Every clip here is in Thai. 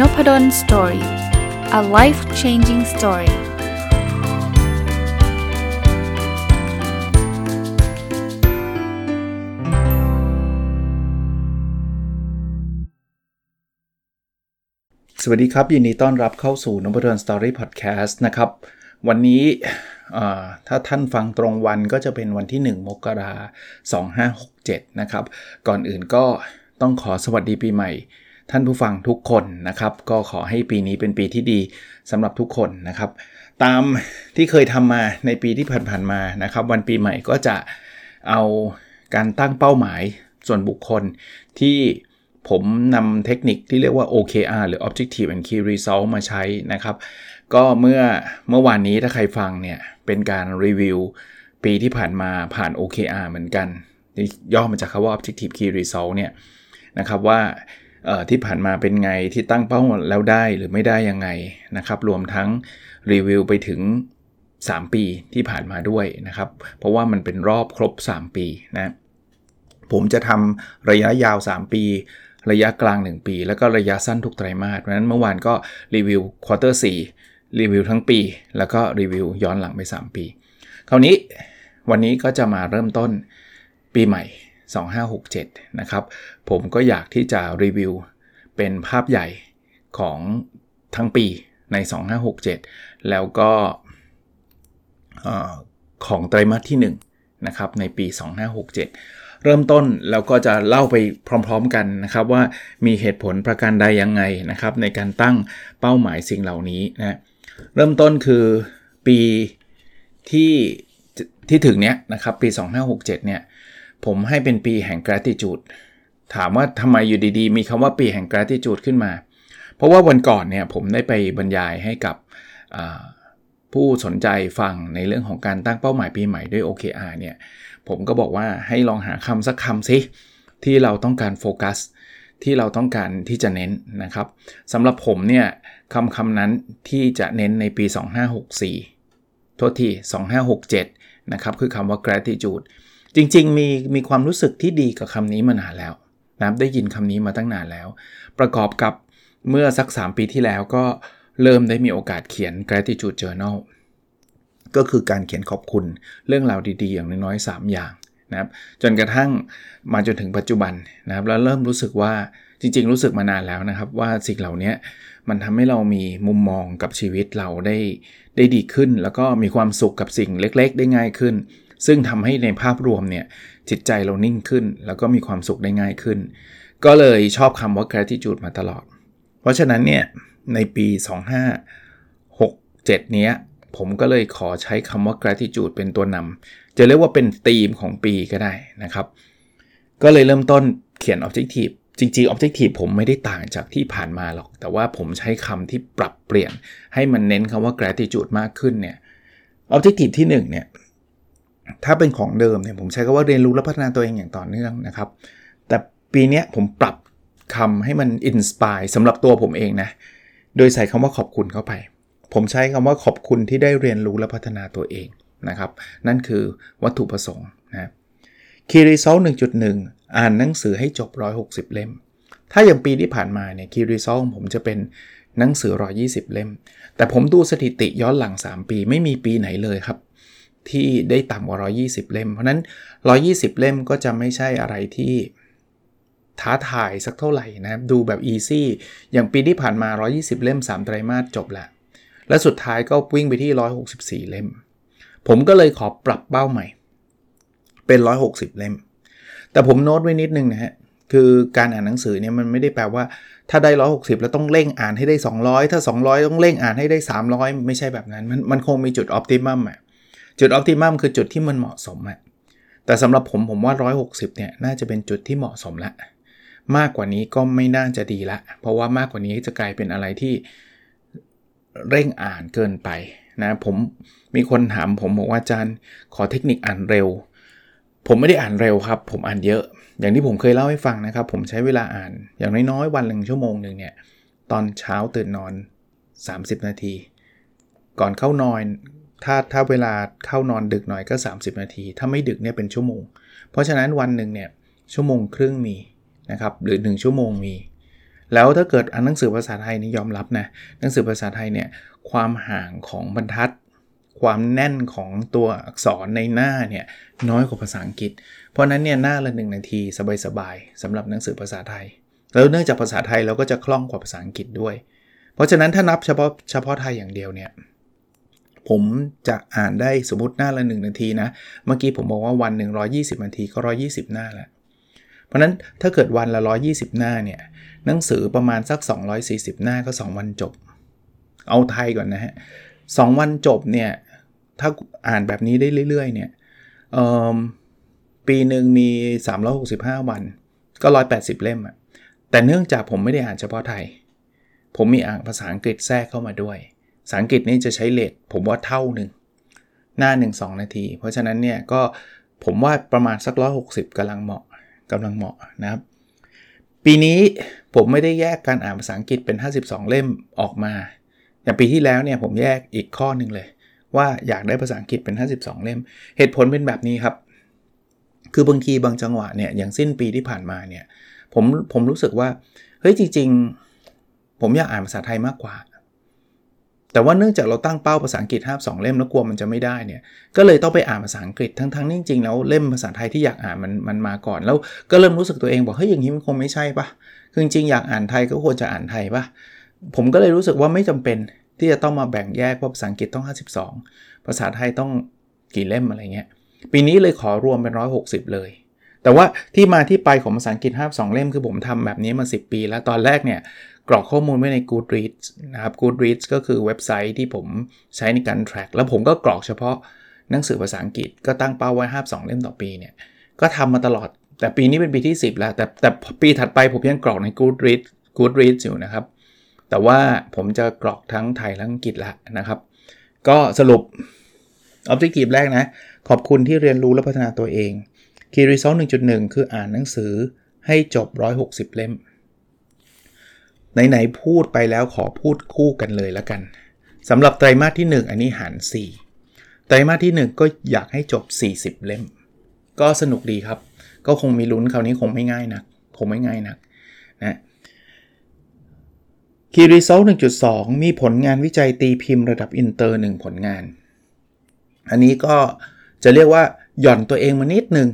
Nopadol Story a life changing story สวัสดีครับ ยินดีต้อนรับเข้าสู่นพดล Story พอดแคสต์นะครับ วันนี้ถ้าท่านฟังตรงวันก็จะเป็นวันที่ 1 มกราคม2567 นะครับ ก่อนอื่นก็ต้องขอสวัสดีปีใหม่ ท่านผู้ฟังทุกคนนะครับ ก็ขอให้ปีนี้เป็นปีที่ดีสำหรับทุกคนนะครับ ตามที่เคยทำมาในปีที่ผ่านๆมานะครับ วันปีใหม่ก็จะเอาการตั้งเป้าหมายส่วนบุคคลที่ผมนำเทคนิคที่เรียกว่า OKR หรือ Objective and Key Result มาใช้นะครับ ก็เมื่อเมื่อวานนี้ถ้าใครฟังเนี่ย เป็นการรีวิวปีที่ผ่านมาผ่าน OKR เหมือนกัน ย่อมาจากคำว่า Objective Key Result เนี่ยนะครับว่า ที่ผ่านมาเป็นไงที่ตั้งเป้าแล้วได้หรือไม่ได้ยังไงนะครับ รวมทั้งรีวิวไปถึง 3 ปีที่ผ่านมาด้วยนะครับ เพราะว่ามันเป็นรอบครบ 3 ปีนะผมจะทำระยะยาว 3 ปี ระยะกลาง 1 ปี แล้วก็ระยะสั้นทุกไตรมาสเพราะฉะนั้นเมื่อวานก็รีวิวควอเตอร์4รีวิวทั้งปี แล้วก็รีวิวย้อนหลังไป 3 ปี คราวนี้วันนี้ก็จะมาเริ่มต้นปีใหม่ 2567 นะครับ ผมก็อยากที่จะรีวิวเป็นภาพใหญ่ของทั้งปีใน 2567 แล้วก็ของไตรมาสที่1นะครับในปี 2567 เริ่มต้นเราก็จะเล่าไปพร้อมๆกันนะครับว่ามีเหตุผลประการใดยังไงนะครับในการตั้งเป้าหมายสิ่งเหล่านี้นะเริ่มต้นคือปีที่ที่ถึงเนี้ยนะครับปี 2567 เนี่ย ผมให้เป็นปีแห่ง gratitude ถามว่าทำไมอยู่ดีๆ มีคำว่าปีแห่ง gratitude ขึ้นมา เพราะว่าวันก่อนเนี่ยผมได้ไปบรรยายให้กับผู้สนใจฟังในเรื่องของการตั้งเป้าหมายปีใหม่ด้วย OKR เนี่ยผมก็บอกว่าให้ลองหาคำสักคำสิที่เราต้องการโฟกัสที่เราต้องการที่จะเน้นนะครับสำหรับผมเนี่ยคำคำนั้นที่จะเน้นในปี 2564 โทษที 2567 นะครับ คือคำว่า gratitude จริง ๆ มีมีความรู้สึกที่ดีกับคำนี้มานานแล้วนะได้ยินคำนี้มาตั้งนานแล้ว ประกอบกับเมื่อสัก 3 ปีที่แล้วก็เริ่มได้มีโอกาสเขียน gratitude journal ก็คือการเขียนขอบคุณเรื่องราวดีๆ อย่างน้อยๆ3อย่างนะครับจนกระทั่งมาจนถึงปัจจุบันนะครับแล้วเริ่มรู้สึกว่าจริง ๆ รู้สึกมานานแล้วนะครับ ว่าสิ่งเหล่านี้มันทำให้เรามีมุมมองกับชีวิตเราได้ได้ดีขึ้น แล้วก็มีความสุขกับสิ่งเล็ก ๆ ได้ง่ายขึ้น ซึ่งทำให้ในภาพรวมเนี่ยจิตใจเรานิ่งขึ้น แล้วก็มีความสุขได้ง่ายขึ้น ก็เลยชอบคำว่า gratitude มาตลอด เพราะฉะนั้นเนี่ยในปี 2567 เนี้ยผมก็เลยขอใช้คำว่า gratitude เป็นตัวนำจะเรียกว่าเป็นธีมของปีก็ได้นะครับ ก็เลยเริ่มต้นเขียน objective จริงๆ objective ผมไม่ได้ต่างจากที่ผ่านมาหรอก แต่ว่าผมใช้คำที่ปรับเปลี่ยน ให้มันเน้นคำว่า gratitude มากขึ้นเนี่ย objective ที่1เนี่ย ถ้าเป็นของเดิมเนี่ยผมใช้คำว่าเรียนรู้และพัฒนาตัวเองอย่างต่อเนื่องนะครับ แต่ปีนี้ผมปรับคำให้มัน inspire สำหรับตัวผมเองนะ โดยใส่คำว่าขอบคุณเข้าไป ผมใช้คำว่าขอบคุณที่ได้เรียนรู้และพัฒนาตัวเองนะครับ นั่นคือวัตถุประสงค์นะ key result 1.1 อ่านหนังสือให้จบ 160 เล่ม ถ้าอย่างปีที่ผ่านมาเนี่ย key result ผมจะเป็นหนังสือ 120 เล่ม แต่ผมดูสถิติย้อนหลัง 3 ปีไม่มีปีไหนเลยครับ ที่ได้ต่ำกว่า 120 เล่ม เพราะนั้น 120 เล่มก็จะไม่ใช่อะไรที่ท้าทายสักเท่าไหร่นะดูแบบ easy อย่างปีที่ผ่านมา 120 เล่ม 3 ไตรมาสจบแล้วและสุดท้ายก็วิ่งไปที่ 164 เล่ม ผมก็เลยขอปรับเป้าใหม่ เป็น 160 เล่ม แต่ผมโน้ตไว้นิดนึงนะฮะคือการอ่านหนังสือเนี่ยมันไม่ได้แปลว่า ถ้าได้ 160 แล้วต้องเร่งอ่านให้ได้ 200 ถ้า 200 ต้องเร่งอ่านให้ได้ 300 ไม่ใช่แบบนั้น มันมันคงมีจุดออพติมัมอะ จุดออพติมัมคือจุดที่มันเหมาะสมอะแต่สำหรับผมผมว่า 160 เนี่ยน่าจะเป็นจุดที่เหมาะสมละ มากกว่านี้ก็ไม่น่าจะดีละ เพราะว่ามากกว่านี้จะกลายเป็นอะไรที่เร่งอ่านเกินไปนะผมมีคนถามผมบอกว่าอาจารย์ขอเทคนิคอ่านเร็ว ผมไม่ได้อ่านเร็วครับ ผมอ่านเยอะ อย่างที่ผมเคยเล่าให้ฟังนะครับ ผมใช้เวลาอ่านอย่างน้อยๆวันหนึ่งชั่วโมงหนึ่งเนี่ยตอนเช้าตื่นนอน 30 นาที ก่อนเข้านอน ถ้าถ้าเวลาเข้านอนดึกหน่อยก็ 30 นาที ถ้าไม่ดึกเนี่ยเป็นชั่วโมง เพราะฉะนั้นวันหนึ่งเนี่ยชั่วโมงครึ่งมีนะครับหรือ 1 ชั่วโมงมี แล้วถ้าเกิดอ่านหนังสือภาษาไทยนี่ยอมรับนะหนังสือภาษาไทยเนี่ยความห่างของบรรทัด ความแน่นของตัวอักษรในหน้าเนี่ยน้อยกว่าภาษาอังกฤษ เพราะนั้นเนี่ยหน้าละหนึ่งนาทีสบายๆสำหรับหนังสือภาษาไทย แล้วเนื่องจากภาษาไทยเราก็จะคล่องกว่าภาษาอังกฤษด้วย เพราะฉะนั้นถ้านับเฉพาะเฉพาะไทยอย่างเดียวเนี่ย ผมจะอ่านได้สมมติหน้าละ 1 นาทีนะ เมื่อกี้ผมบอกว่าวันหนึ่ง120 นาทีก็ 120 หน้าแหละ เพราะนั้นถ้าเกิดวันละ 120 หน้าเนี่ยหนังสือประมาณสัก 240 หน้าก็ 2 วันจบ เอาไทยก่อนนะฮะสวันจบเนี่ยถ้าอ่านแบบนี้ได้เรื่อยๆเนี่ยปีหนึ่งมี 365 วัน ก็ 180 เล่มอะแต่เนื่องจากผมไม่ได้อ่านเฉพาะไทย ผมมีอ่านภาษาอังกฤษแทรกเข้ามาด้วย ภาษาอังกฤษนี่จะใช้เลทผมว่าเท่าหนึ่งหน้า 1 2 นาที เพราะฉะนั้นเนี่ยก็ผมว่าประมาณสัก 160กำลังเหมาะกำลังเหมาะนะครับ ปีนี้ผมไม่ได้แยกการอ่านภาษาอังกฤษเป็น 52 เล่มออกมา อย่างปีที่แล้วเนี่ยผมแยกอีกข้อหนึ่งเลย ว่าอยากได้ภาษาอังกฤษเป็น 52 เล่ม เหตุผลเป็นแบบนี้ครับ คือบางทีบางจังหวะเนี่ยอย่างสิ้นปีที่ผ่านมาเนี่ยผมผมรู้สึกว่าเฮ้ยจริง ๆ ผมอยากอ่านภาษาไทยมากกว่า แต่ว่าเนื่องจากเราตั้งเป้าภาษาอังกฤษห้าสองเล่มแล้วกลัวมันจะไม่ได้เนี่ย ก็เลยต้องไปอ่านภาษาอังกฤษทั้งๆนี่จริงๆแล้วเล่มภาษาไทยที่อยากอ่านมันมันมาก่อน แล้วก็เริ่มรู้สึกตัวเองบอกเฮ้ยอย่างนี้มันคงไม่ใช่ปะคือจริงๆอยากอ่านไทยก็ควรจะอ่านไทยปะผมก็เลยรู้สึกว่าไม่จำเป็นที่จะต้องมาแบ่งแยกว่าภาษาอังกฤษต้อง 52 ภาษาไทยต้องกี่เล่มอะไรเงี้ย ปีนี้เลยขอรวมเป็น 160 เลย แต่ว่าที่มาที่ไปของภาษาอังกฤษ52 เล่มคือผมทำแบบนี้มา 10 ปีแล้วตอนแรกเนี่ย กรอกข้อมูลไว้ใน Goodreads นะครับ Goodreads ก็คือเว็บไซต์ที่ผมใช้ในการ track แล้วผมก็กรอกเฉพาะหนังสือภาษาอังกฤษก็ตั้งเป้าไว้52เล่มต่อปีเนี่ย ก็ทำมาตลอด แต่ปีนี้เป็นปีที่ 10 แล้ว แต่แต่ปีถัดไปผมยังกรอกใน Goodreads Goodreads อยู่นะครับ แต่ว่าผมจะกรอกทั้งไทยและอังกฤษแล้วนะครับ ก็สรุป Objective แรกนะ ขอบคุณที่เรียนรู้และพัฒนาตัวเอง Key Result 1.1 คืออ่านหนังสือให้จบ 160 เล่ม ไหนๆพูดไปแล้วขอพูดคู่กันเลยล้วกันสำหรับไตรมาสที่ 1 อันนี้หาร 4 ไตรมาสที่ 1 ก็อยากให้จบ 40 เล่ม ก็สนุกดีครับ ก็คงมีลุ้นคราวนี้คงไม่ง่ายนะคงไม่ง่ายนะนะ key result 1.2 มีผลงานวิจัยตีพิมพ์ระดับอินเตอร์ 1 ผลงาน อันนี้ก็จะเรียกว่าหย่อนตัวเองมานิดนึง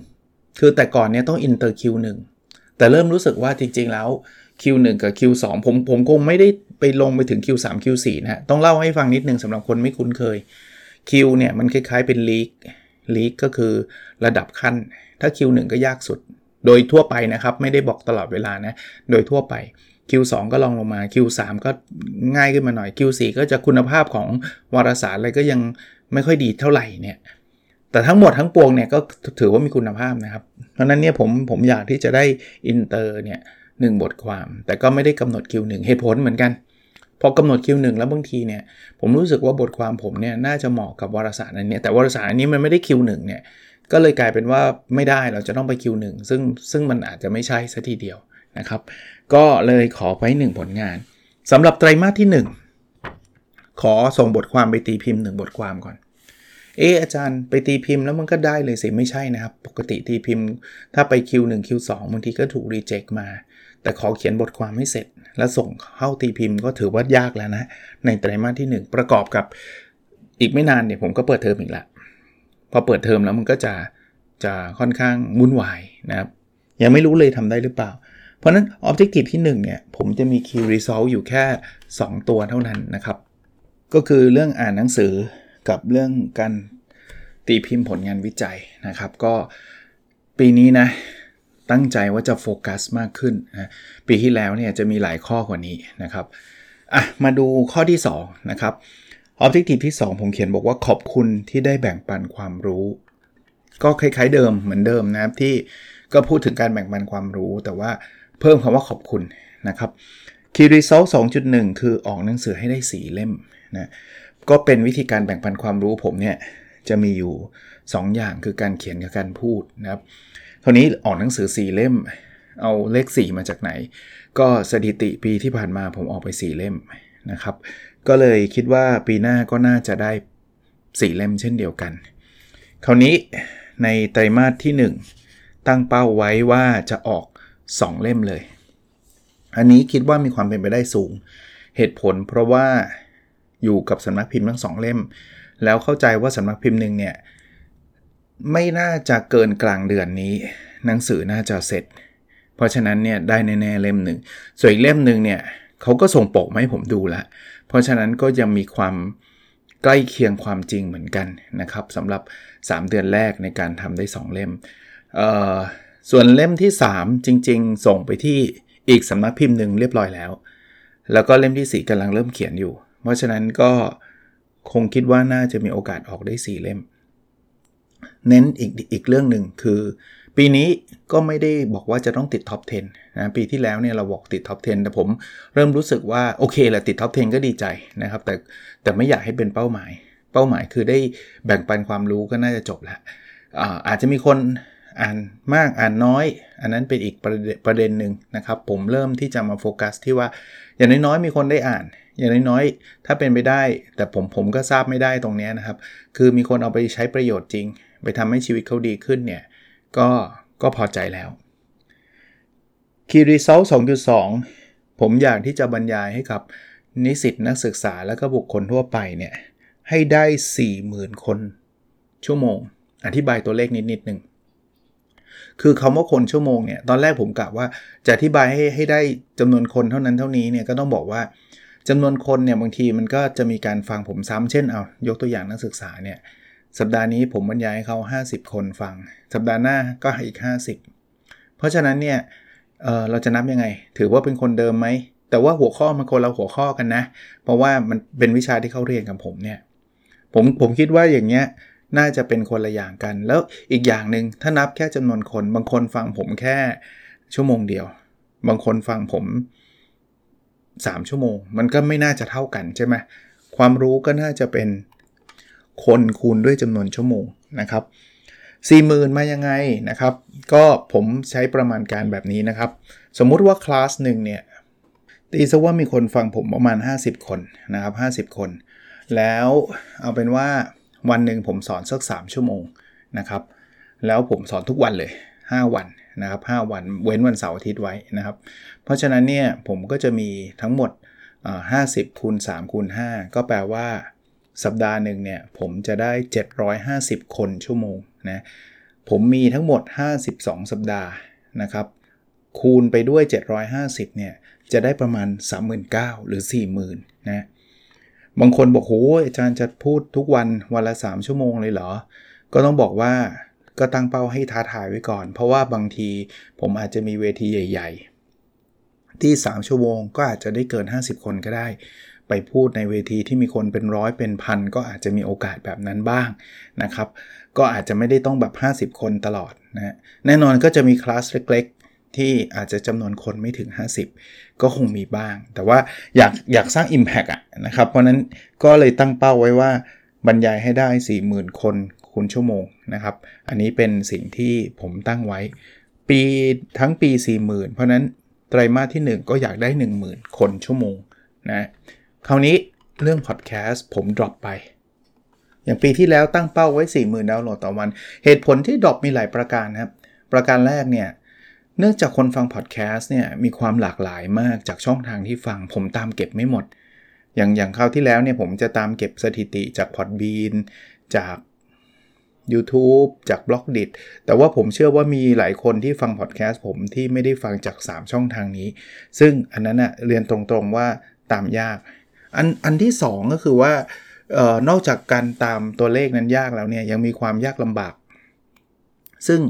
คือแต่ก่อนเนี่ยต้องอินเตอร์ Q หนึ่งแต่เริ่มรู้สึกว่าจริงๆแล้ว Q1 กับ Q2 ผมผมคงไม่ได้ไปลงไปถึง Q3 Q4 นะฮะ ต้องเล่าให้ฟังนิดนึงสำหรับคนไม่คุ้นเคย Q เนี่ยมันคล้ายๆเป็นลีกลีกก็คือระดับขั้น ถ้า Q1 ก็ยากสุด โดยทั่วไปนะครับ ไม่ได้บอกตลอดเวลานะ โดยทั่วไป Q2 ก็ลองลงมา Q3 ก็ง่ายขึ้นมาหน่อย Q4 ก็จะคุณภาพของวารสารอะไรก็ยังไม่ค่อยดีเท่าไหร่เนี่ย แต่ทั้งหมดทั้งปวงเนี่ยก็ถือว่ามีคุณภาพนะครับ เพราะนั้นเนี่ยผมผมอยากที่จะได้อินเตอร์เนี่ย 1 บทความ แต่ก็ไม่ได้กำหนด Q หนึ่งเหตุผลเหมือนกัน พอกำหนด Q หนึ่งแล้วบางทีเนี่ยผมรู้สึกว่าบทความผมเนี่ยน่าจะเหมาะกับวารสารอันนี้แต่วารสารอันนี้มันไม่ได้ Q หนึ่งเนี่ยก็เลยกลายเป็นว่าไม่ได้เราจะต้องไป Q หนึ่งซึ่งซึ่งมันอาจจะไม่ใช่ซะทีเดียวนะครับ ก็เลยขอไป 1 ผลงานสำหรับไตรมาสที่ 1 ขอส่งบทความไปตีพิมพ์ 1 บทความก่อนเอออาจารย์ไปตีพิมพ์แล้วมันก็ได้เลยสิ ไม่ใช่นะครับ ปกติตีพิมพ์ ถ้าไป Q1 Q2 บางทีก็ถูกรีเจ็คมา แต่ขอเขียนบทความให้เสร็จ แล้วส่งเข้าตีพิมพ์ก็ถือว่ายากแล้วนะ ในไตรมาสที่ 1 ประกอบกับอีกไม่นานเนี่ยผมก็เปิดเทอมอีกละพอเปิดเทอมแล้วมันก็จะจะค่อนข้างวุ่นวายนะครับ ยังไม่รู้เลยทำได้หรือเปล่า เพราะนั้นออบเจกตีที่1เนี่ยผมจะมี key result อยู่แค่ 2 ตัวเท่านั้นนะครับ ก็คือเรื่องอ่านหนังสือกับเรื่องการตีพิมพ์ผลงานวิจัยนะครับ ก็ปีนี้นะ ตั้งใจว่าจะโฟกัสมากขึ้นนะปีที่แล้วเนี่ยจะมีหลายข้อกว่านี้นะครับอะมาดูข้อที่2นะครับ Objective ที่ 2 ผมเขียนบอกว่าขอบคุณที่ได้แบ่งปันความรู้ ก็คล้ายๆเดิมเหมือนเดิมนะครับที่ก็พูดถึงการแบ่งปันความรู้ แต่ว่าเพิ่มคำว่าขอบคุณนะครับ Key Result 2.1 คือออกหนังสือให้ได้ 4 เล่มนะก็เป็นวิธีการแบ่งปันความรู้ผมเนี่ยจะมีอยู่ 2 อย่างคือการเขียนกับการพูดนะครับ คราวนี้ออกหนังสือ4เล่ม เอาเลข 4 มาจากไหน ก็สถิติปีที่ผ่านมาผมออกไป 4 เล่มนะครับ ก็เลยคิดว่าปีหน้าก็น่าจะได้ 4 เล่มเช่นเดียวกัน คราวนี้ในไตรมาสที่ 1 ตั้งเป้าไว้ว่าจะออก 2 เล่มเลย อันนี้คิดว่ามีความเป็นไปได้สูง เหตุผลเพราะว่าอยู่กับสำนักพิมพ์ทั้งสองเล่ม แล้วเข้าใจว่าสำนักพิมพ์หนึ่งเนี่ย ไม่น่าจะเกินกลางเดือนนี้ หนังสือน่าจะเสร็จ เพราะฉะนั้นเนี่ยได้แน่ๆเล่มหนึ่ง ส่วนอีกเล่มหนึ่งเนี่ยเขาก็ส่งปกมาให้ผมดูล้วเพราะฉะนั้นก็ยังมีความใกล้เคียงความจริงเหมือนกันนะครับสำหรับ 3 เดือนแรกในการทำได้ 2 เล่มส่วนเล่มที่ 3 จริง ๆ ส่งไปที่อีกสำนักพิมพ์หนึ่งเรียบร้อยแล้ว แล้วก็เล่มที่ 4กำลังเริ่มเขียนอยู่ เพราะฉะนั้นก็คงคิดว่าน่าจะมีโอกาสออกได้ 4 เล่ม เน้นอีกอีกเรื่องหนึ่งคือ ปีนี้ก็ไม่ได้บอกว่าจะต้องติดท็อป 10 นะปีที่แล้วเนี่ยเราบอกติดท็อป 10 แต่ผมเริ่มรู้สึกว่าโอเคแหละติด top 10 ก็ดีใจนะครับ แต่แต่ไม่อยากให้เป็นเป้าหมาย เป้าหมายคือได้แบ่งปันความรู้ก็น่าจะจบแล้วอาอาจจะมีคนอ่านมากอ่านน้อย อันนั้นเป็นอีกประเด็นประเด็นหนึ่งนะครับ ผมเริ่มที่จะมาโฟกัสที่ว่าอย่างน้อยๆมีคนได้อ่าน อย่างน้อยๆถ้าเป็นไปได้ แต่ผมผมก็ทราบไม่ได้ตรงนี้นะครับ คือมีคนเอาไปใช้ประโยชน์จริง ไปทำให้ชีวิตเขาดีขึ้นเนี่ยก็ก็พอใจแล้ว Key Result 2.2 ผมอยากที่จะบรรยายให้กับนิสิตนักศึกษาและก็บุคคลทั่วไปเนี่ยให้ได้ 40,000 คนชั่วโมง อธิบายตัวเลขนิดนิดหนึ่งคือคำว่าคนชั่วโมงเนี่ยตอนแรกผมกะว่าจะอธิบายให้ให้ได้จำนวนคนเท่านั้นเท่านี้เนี่ยก็ต้องบอกว่าจำนวนคนเนี่ยบางทีมันก็จะมีการฟังผมซ้ำเช่นเอายกตัวอย่างนักศึกษาเนี่ย สัปดาห์นี้ผมบรรยายให้เขา 50 คนฟัง สัปดาห์หน้าก็อีก 50 เพราะฉะนั้นเนี่ยเเราจะนับยังไง ถือว่าเป็นคนเดิมไหม แต่ว่าหัวข้อมันคนเราหัวข้อกันนะ เพราะว่ามันเป็นวิชาที่เขาเรียนกับผมเนี่ย ผมผมคิดว่าอย่างเงี้ยน่าจะเป็นคนละอย่างกัน แล้วอีกอย่างหนึ่งถ้านับแค่จำนวนคน บางคนฟังผมแค่ชั่วโมงเดียว บางคนฟังผม 3 ชั่วโมง มันก็ไม่น่าจะเท่ากันใช่ไหมความรู้ก็น่าจะเป็น คนคูณด้วยจำนวนชั่วโมงนะครับ40,000 มายังไงนะครับ ก็ผมใช้ประมาณการแบบนี้นะครับ สมมุติว่าคลาสหนึ่งเนี่ยตีซะว่ามีคนฟังผมประมาณ 50 คนนะครับ 50 คน แล้วเอาเป็นว่าวันหนึ่งผมสอนสัก 3 ชั่วโมงนะครับ แล้วผมสอนทุกวันเลย 5 วันนะครับ 5 วันเว้นวันเสาร์อาทิตย์ไว้นะครับ เพราะฉะนั้นเนี่ยผมก็จะมีทั้งหมด 50คูณ3คูณ5ก็แปลว่า สัปดาห์หนึ่งเนี่ยผมจะได้ 750 คนชั่วโมงนะผมมีทั้งหมด 52 สัปดาห์นะครับ คูณไปด้วย 750เนี่ยจะได้ประมาณ 39,000 หรือ 40,000นะบางคนบอกโหอาจารย์จะพูดทุกวันวันละ 3 ชั่วโมงเลยเหรอ ก็ต้องบอกว่าก็ตั้งเป้าให้ท้าทายไว้ก่อน เพราะว่าบางทีผมอาจจะมีเวทีใหญ่ ๆ ที่ 3 ชั่วโมงก็อาจจะได้เกิน 50 คนก็ได้ ไปพูดในเวทีที่มีคนเป็นร้อยเป็นพันก็อาจจะมีโอกาสแบบนั้นบ้างนะครับ ก็อาจจะไม่ได้ต้องแบบ 50 คนตลอดนะแน่นอนก็จะมีคลาสเล็กๆ ที่อาจจะจำนวนคนไม่ถึง 50 ก็คงมีบ้าง แต่ว่าอยากอยากสร้าง Impact อะนะครับ เพราะนั้นก็เลยตั้งเป้าไว้ว่าบรรยายให้ได้ 40,000 คนคูณชั่วโมงนะครับ อันนี้เป็นสิ่งที่ผมตั้งไว้ ปีทั้งปี 40,000 เพราะนั้นไตรมาสที่ 1 ก็อยากได้ 10,000 คนชั่วโมงนะ คราวนี้เรื่องพอดแคสต์ผม drop ไป อย่างปีที่แล้วตั้งเป้าไว้ 40,000ดาวน์โหลดต่อวัน เหตุผลที่ drop มีหลายประการครับ ประการแรกเนี่ยเนื่องจากคนฟังพอดแคสต์เนี่ยมีความหลากหลายมากจากช่องทางที่ฟัง ผมตามเก็บไม่หมด อย่างอย่างคราวที่แล้วเนี่ยผมจะตามเก็บสถิติจาก Podbean จาก YouTube จากบล็อกดิแต่ว่าผมเชื่อว่ามีหลายคนที่ฟังพอดแคสต์ผมที่ไม่ได้ฟังจาก 3 ช่องทางนี้ ซึ่งอันนั้นอะเรียนตรงๆว่าตามยาก อันอันที่ 2 ก็คือว่าออนอกจากการตามตัวเลขนั้นยากแล้วเนี่ยยังมีความยากลำบาก ซึ่ง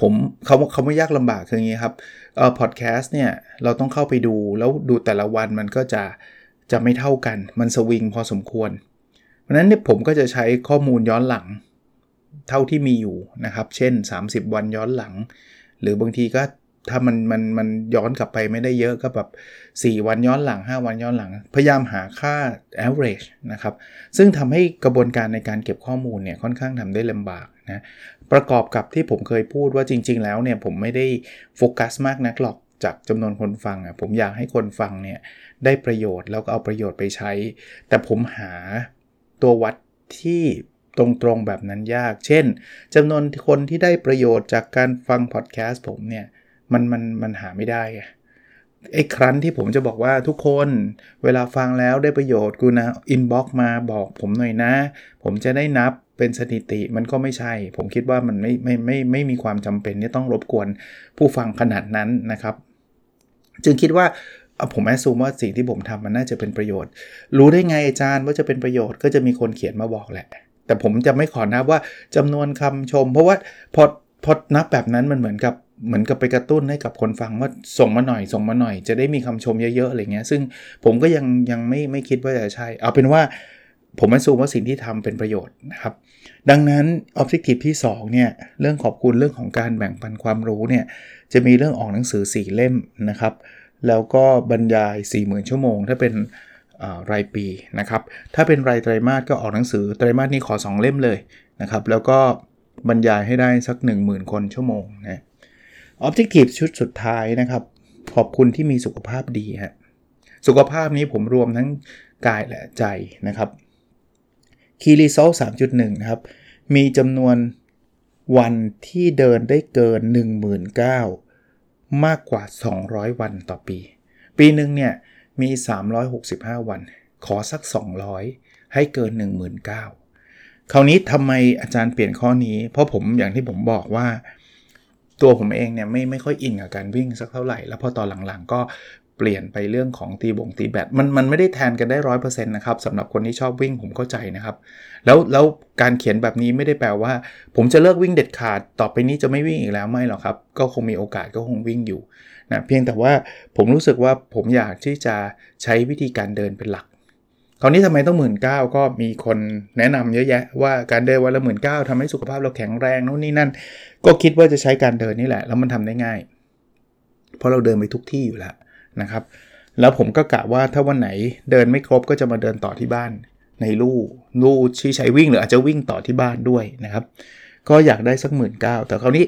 ผมเขาเขาไม่ยากลำบากคืออย่างนี้ครับเอ่อพอดแคสต์เนี่ยเราต้องเข้าไปดูแล้วดูแต่ละวันมันก็จะจะไม่เท่ากันมันสวิงพอสมควร เพราะนั้นเนี่ยผมก็จะใช้ข้อมูลย้อนหลังเท่าที่มีอยู่นะครับ เช่น 30 วันย้อนหลัง หรือบางทีก็ ถ้ามันมันมันย้อนกลับไปไม่ได้เยอะก็แบบ 4 วันย้อนหลัง 5 วันย้อนหลัง พยายามหาค่า average นะครับ ซึ่งทำให้กระบวนการในการเก็บข้อมูลเนี่ยค่อนข้างทำได้ลำบากนะประกอบกับที่ผมเคยพูดว่าจริง ๆ แล้วเนี่ยผมไม่ได้โฟกัสมากนักหรอกจากจำนวนคนฟังอะผมอยากให้คนฟังเนี่ยได้ประโยชน์แล้วก็เอาประโยชน์ไปใช้ แต่ผมหาตัววัดที่ตรงๆแบบนั้นยาก เช่นจำนวนคนที่ได้ประโยชน์จากการฟังพอดแคสต์ผมเนี่ย มันมันมันหาไม่ได้ไอ้ครั้นที่ผมจะบอกว่าทุกคนเวลาฟังแล้วได้ประโยชน์กูนะอินบ็อกมาบอกผมหน่อยนะ ผมจะได้นับเป็นสถิติมันก็ไม่ใช่ ผมคิดว่ามันไม่ไม่ไม่ไม่มีความจำเป็นที่ต้องรบกวนผู้ฟังขนาดนั้นนะครับ จึงคิดว่าผมแอสซูมว่าสิ่งที่ผมทำมันน่าจะเป็นประโยชน์ รู้ได้ไงอาจารย์ว่าจะเป็นประโยชน์ก็จะมีคนเขียนมาบอกแหละ แต่ผมจะไม่ขอนับว่าจำนวนคำชม เพราะว่าพอพอนับแบบนั้นมันเหมือนกับ เหมือนกับไปกระตุ้นให้กับคนฟังว่าส่งมาหน่อยส่งมาหน่อย จะได้มีคำชมเยอะๆอะไรเงี้ย ซึ่งผมก็ยังยังไม่ไม่คิดว่าจะใช่ เอาเป็นว่าผมแอสซูมว่าสิ่งที่ทำเป็นประโยชน์นะครับ ดังนั้น Objective ที่2เนี่ยเรื่องขอบคุณเรื่องของการแบ่งปันความรู้เนี่ยจะมีเรื่องออกหนังสือ 4 เล่มนะครับ แล้วก็บรรยาย 40,000 ชั่วโมง ถ้าเป็นรายปีนะครับ ถ้าเป็นรายไตรมาสก็ออกหนังสือไตรมาสนี้ขอ 2 เล่มเลยนะครับ แล้วก็บรรยายให้ได้สัก 10,000 คนชั่วโมงนะ ออบเจกตีฟชุดสุดท้ายนะครับ ขอบคุณที่มีสุขภาพดีฮะสุขภาพนี้ผมรวมทั้งกายและใจนะครับคีรีโซล3.1 นะครับ มีจำนวนวันที่เดินได้เกิน 19,000 มากกว่า 200 วันต่อปี ปีหนึ่งเนี่ย มี 365 วัน ขอสัก 200 ให้เกิน 19,000คราวนี้ทำไมอาจารย์เปลี่ยนข้อนี้ เพราะผมอย่างที่ผมบอกว่า ตัวผมเองเนี่ยไม่ไม่ค่อยอินกับการวิ่งสักเท่าไหร่ แล้วพอตอนหลังๆ ก็เปลี่ยนไปเรื่องของตีบงตีแบตมันมันไม่ได้แทนกันได้ร้อยเปอร์เซ็นต์นะครับสำหรับคนที่ชอบวิ่งผมเข้าใจนะครับ แล้วแล้วการเขียนแบบนี้ไม่ได้แปลว่า ผมจะเลิกวิ่งเด็ดขาดต่อไปนี้จะไม่วิ่งอีกแล้วไม่หรอกครับ ก็คงมีโอกาสก็คงวิ่งอยู่นะเพียงแต่ว่าผมรู้สึกว่าผมอยากที่จะใช้วิธีการเดินเป็นหลัก คราวนี้ทำไมต้องหมื่นเก้าก็มีคนแนะนำเยอะแยะ ว่าการเดินวันละหมื่นเก้าทำให้สุขภาพเราแข็งแรงโน่นนี่นั่น ก็คิดว่าจะใช้การเดินนี่แหละ แล้วมันทำได้ง่าย เพราะเราเดินไปทุกที่อยู่แล้วนะครับ แล้วผมก็กะว่าถ้าวันไหนเดินไม่ครบก็จะมาเดินต่อที่บ้าน ในลู่ลู่ที่ใช้วิ่งหรืออาจจะวิ่งต่อที่บ้านด้วยนะครับ ก็อยากได้สักหมื่นเก้าแต่คราวนี้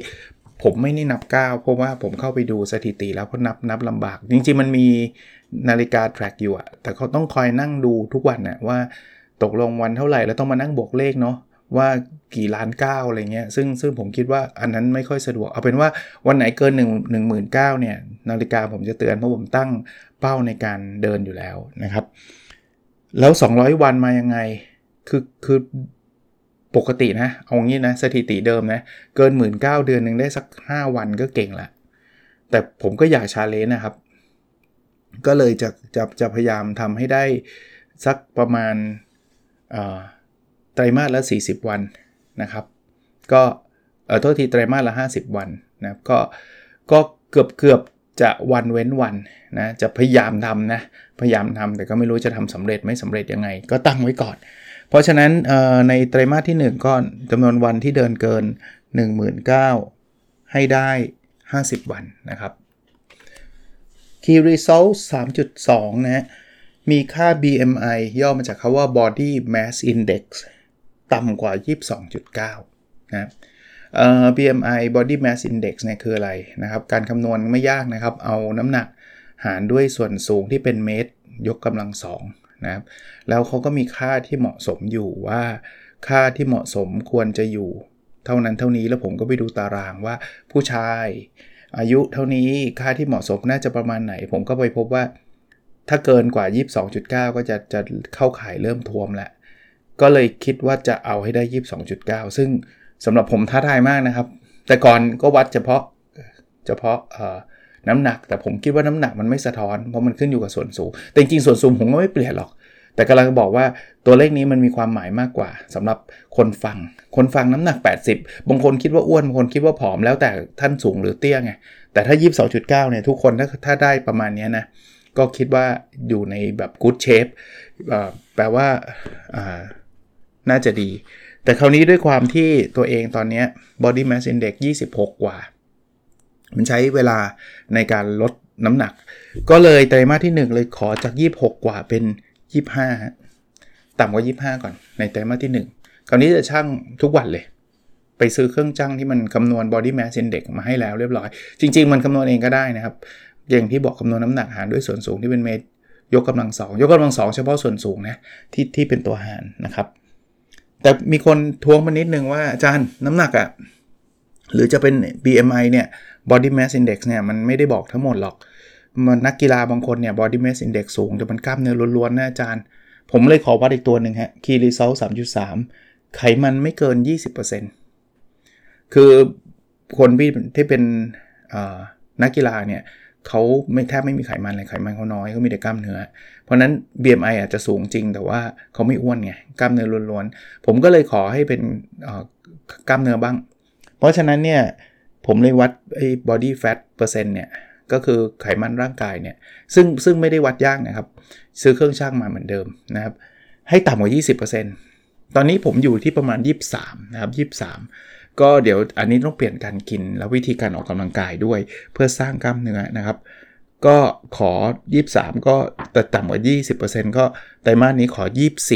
ผมไม่ได้นับก้าวเพราะว่าผมเข้าไปดูสถิติแล้วเพราะนับนับลำบาก จริงๆมันมี นาฬิกา track อยู่อะแต่เขาต้องคอยนั่งดูทุกวันนะว่าตกลงวันเท่าไหร่แล้วต้องมานั่งบวกเลขเนาะว่ากี่ล้านเก้าอะไรเงี้ยซึ่งซึ่งผมคิดว่าอันนั้นไม่ค่อยสะดวก เอาเป็นว่าวันไหนเกิน 1 1 9 0 0 0เนี่ยนาฬิกาผมจะเตือนเพราะผมตั้งเป้าในการเดินอยู่แล้วนะครับ แล้ว 200 วันมายังไงคือคือปกตินะเอางี้นะสถิติเดิมนะเกิน 1 9ื่นเดือนหนึ่งได้สัก 5 วันก็เก่งละแต่ผมก็อยากชาเลนจ์นะครับ ก็เลยจะจะจะพยายามทำให้ได้สักประมาณไตรมาสละ 40 วันนะครับ ก็เออโทษทีไตรมาสละ 50 วันนะก็ก็เกือบเกือบจะวันเว้นวันนะจะพยายามทำนะพยายามทำแต่ก็ไม่รู้จะทำสำเร็จไม่สำเร็จยังไง ก็ตั้งไว้ก่อน เพราะฉะนั้นในไตรมาสที่ 1 ก็จำนวนวันที่เดินเกิน 19,000ให้ได้ 50 วันนะครับ Key Result 3.2 นะฮะ มีค่า BMI ย่อมาจากคาว่า Body Mass Index ต่ำกว่า 22.9 นะ BMI Body Mass Index เนี่ยคืออะไรนะครับ การคำนวณไม่ยากนะครับ เอาน้ำหนักหารด้วยส่วนสูงที่เป็นเมตร ยกกำลังสองนะครับ แล้วเขาก็มีค่าที่เหมาะสมอยู่ว่า ค่าที่เหมาะสมควรจะอยู่ เท่านั้นเท่านี้แล้วผมก็ไปดูตารางว่าผู้ชาย อายุเท่านี้ค่าที่เหมาะสมน่าจะประมาณไหน ผมก็ไปพบว่า ถ้าเกินกว่า 22.9 ก็จะจะเข้าข่ายเริ่มทวมแล้ว ก็เลยคิดว่าจะเอาให้ได้ 22.9 ซึ่งสำหรับผมท้าทายมากนะครับ แต่ก่อนก็วัดเฉพาะเฉพาะน้ำหนัก แต่ผมคิดว่าน้ำหนักมันไม่สะท้อน เพราะมันขึ้นอยู่กับส่วนสูง แต่จริงส่วนสูงผมก็ไม่เปลี่ยนหรอก แต่กำลังบอกว่าตัวเลขนี้มันมีความหมายมากกว่าสำหรับคนฟัง คนฟังน้ำหนัก 80 บางคนคิดว่าอ้วนบางคนคิดว่าผอมแล้วแต่ท่านสูงหรือเตี้ยไง แต่ถ้า 22.9เนี่ยทุกคนถ้าถ้าได้ประมาณนี้นะ ก็คิดว่าอยู่ในแบบ good shape แปลว่าน่าจะดี แต่คราวนี้ด้วยความที่ตัวเองตอนนี้ body mass index 26 กว่า มันใช้เวลาในการลดน้ำหนัก ก็เลยไตรมาสที่ 1 เลยขอจาก 26 กว่าเป็น 25 ต่ำกว่า 25 ก่อนในไตรมาสที่ 1 คราวนี้จะช่างทุกวันเลย ไปซื้อเครื่องจั่งที่มันคำนวณ body mass index มาให้แล้วเรียบร้อย จริง ๆ มันคำนวณเองก็ได้นะครับ อย่างที่บอกคำนวณน้ำหนักหารด้วยส่วนสูงที่เป็นเมตรยกกำลังสองยกกำลังสองเฉพาะส่วนสูงนะที่ที่เป็นตัวหารนะครับ แต่มีคนทวงมานิดนึงว่าอาจารย์น้ำหนักอะหรือจะเป็น BMI เนี่ย body mass index เนี่ยมันไม่ได้บอกทั้งหมดหรอก มันนักกีฬาบางคนเนี่ย body mass index สูง แต่มันกล้ามเนื้อล้วนๆนะอาจารย์ ผมเลยขอวัดอีกตัวหนึ่งฮะ key result 3.3 ไขมันไม่เกิน 20%คือคนที่ที่เป็นนักกีฬาเนี่ยเขาไม่แทบไม่มีไขมันเลยไขมันเขาน้อยเขามีแต่กล้ามเนื้อ เพราะนั้น BMI อาจจะสูงจริงแต่ว่าเขาไม่อ้วนไงกล้ามเนื้อล้วนๆ ผมก็เลยขอให้เป็นกล้ามเนื้อบ้าง เพราะฉะนั้นเนี่ยผมเลยวัดไอ้ body fat เปอร์เซ็นต์เนี่ย ก็คือไขมันร่างกายเนี่ยซึ่งซึ่งไม่ได้วัดยากนะครับ ซื้อเครื่องช่างมาเหมือนเดิมนะครับ ให้ต่ำกว่า 20%ตอนนี้ผมอยู่ที่ประมาณ 23 นะครับ 23 ก็เดี๋ยวอันนี้ต้องเปลี่ยนการกินแล้ววิธีการออกกำลังกายด้วย เพื่อสร้างกล้ามเนื้อนะครับ ก็ขอ 23 ก็แต่ต่ำกว่า 20%ก็ไตรมาสนี้ขอ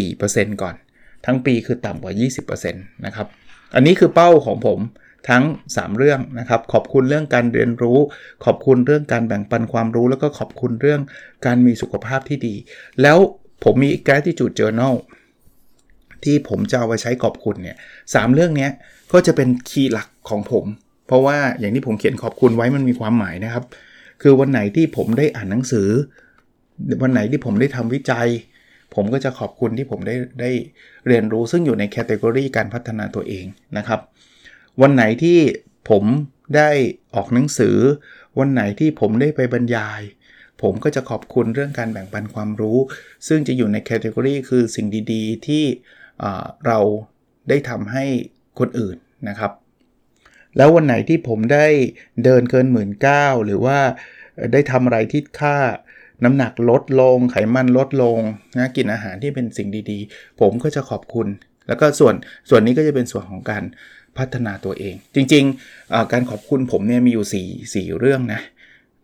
24%ก่อน ทั้งปีคือต่ำกว่า 20%นะครับ อันนี้คือเป้าของผม ทั้ง 3 เรื่องนะครับ ขอบคุณเรื่องการเรียนรู้ ขอบคุณเรื่องการแบ่งปันความรู้ แล้วก็ขอบคุณเรื่องการมีสุขภาพที่ดี แล้วผมมี gratitude journal ที่ผมจะเอาไว้ใช้ขอบคุณเนี่ยสเรื่องนี้ก็จะเป็น key หลักของผม เพราะว่าอย่างที่ผมเขียนขอบคุณไว้มันมีความหมายนะครับ คือวันไหนที่ผมได้อ่านหนังสือ วันไหนที่ผมได้ทำวิจัย ผมก็จะขอบคุณที่ผมได้ได้เรียนรู้ซึ่งอยู่ใน category การพัฒนาตัวเองนะครับ วันไหนที่ผมได้ออกหนังสือ วันไหนที่ผมได้ไปบรรยาย ผมก็จะขอบคุณเรื่องการแบ่งปันความรู้ ซึ่งจะอยู่ใน category คือสิ่งดีๆ ที่เราได้ทำให้คนอื่นนะครับ แล้ววันไหนที่ผมได้เดินเกินหมื่นเก้าหรือว่าได้ทำอะไรที่ค่าน้ำหนักลดลง ไขมันลดลงนะกินอาหารที่เป็นสิ่งดีๆ ผมก็จะขอบคุณ แล้วก็ส่วนส่วนนี้ก็จะเป็นส่วนของการพัฒนาตัวเอง จริงๆ การขอบคุณผมเนี่ยมีอยู่ 4 4 เรื่องนะ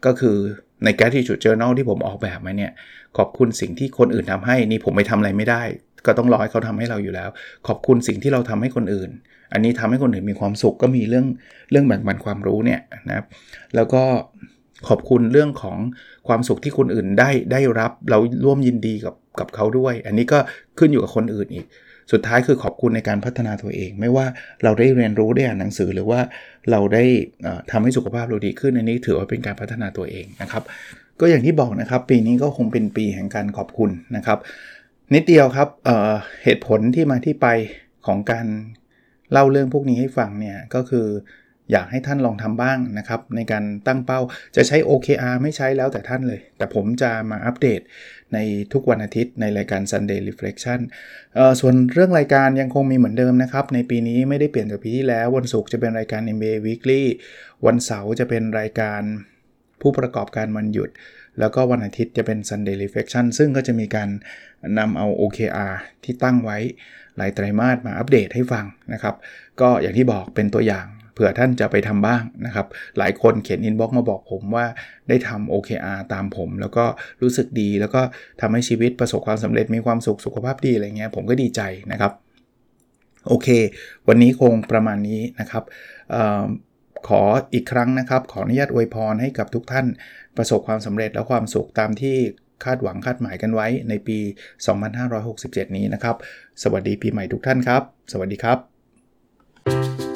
ก็คือใน gratitude journal ที่ผมออกแบบมาเนี่ย ขอบคุณสิ่งที่คนอื่นทำให้ นี่ผมไม่ทำอะไรไม่ได้ ก็ต้องรอให้เขาทำให้เราอยู่แล้ว ขอบคุณสิ่งที่เราทำให้คนอื่น อันนี้ทำให้คนอื่นมีความสุขก็มีเรื่องเรื่องแบ่งปันความรู้เนี่ยนะครับแล้วก็ขอบคุณเรื่องของความสุขที่คนอื่นได้ได้รับเราร่วมยินดีกับกับเขาด้วย อันนี้ก็ขึ้นอยู่กับคนอื่นอีก สุดท้ายคือขอบคุณในการพัฒนาตัวเอง ไม่ว่าเราได้เรียนรู้ได้อ่านหนังสือ หรือว่าเราได้ทำให้สุขภาพเราดีขึ้นอันนี้ถือว่าเป็นการพัฒนาตัวเองนะครับ ก็อย่างที่บอกนะครับ ปีนี้ก็คงเป็นปีแห่งการขอบคุณนะครับนิดเดียวครับเเหตุผลที่มาที่ไปของการเล่าเรื่องพวกนี้ให้ฟังเนี่ยก็คือ อยากให้ท่านลองทำบ้างนะครับ ในการตั้งเป้าจะใช้ OKR ไม่ใช้แล้วแต่ท่านเลย แต่ผมจะมาอัปเดตในทุกวันอาทิตย์ในรายการ Sunday Reflection ส่วนเรื่องรายการยังคงมีเหมือนเดิมนะครับ ในปีนี้ไม่ได้เปลี่ยนจากปีที่แล้ว วันศุกร์จะเป็นรายการ MBA Weekly วันเสาร์จะเป็นรายการผู้ประกอบการวันหยุด แล้วก็วันอาทิตย์จะเป็น Sunday Reflection ซึ่งก็จะมีการนำเอา OKR ที่ตั้งไว้หลายไตรมาสมาอัปเดตให้ฟังนะครับ ก็อย่างที่บอกเป็นตัวอย่าง เผื่อท่านจะไปทำบ้างนะครับ หลายคนเขียน inbox มาบอกผมว่าได้ทำ OKR ตามผม แล้วก็รู้สึกดี แล้วก็ทำให้ชีวิตประสบความสำเร็จมีความสุขสุขภาพดีอะไรเงี้ยผมก็ดีใจนะครับ โอเค วันนี้คงประมาณนี้นะครับอขออีกครั้งนะครับ ขออนุญาตอวยพรให้กับทุกท่านประสบความสำเร็จและความสุขตามที่คาดหวังคาดหมายกันไว้ในปี 2567 นี้นะครับ สวัสดีปีใหม่ทุกท่านครับ สวัสดีครับ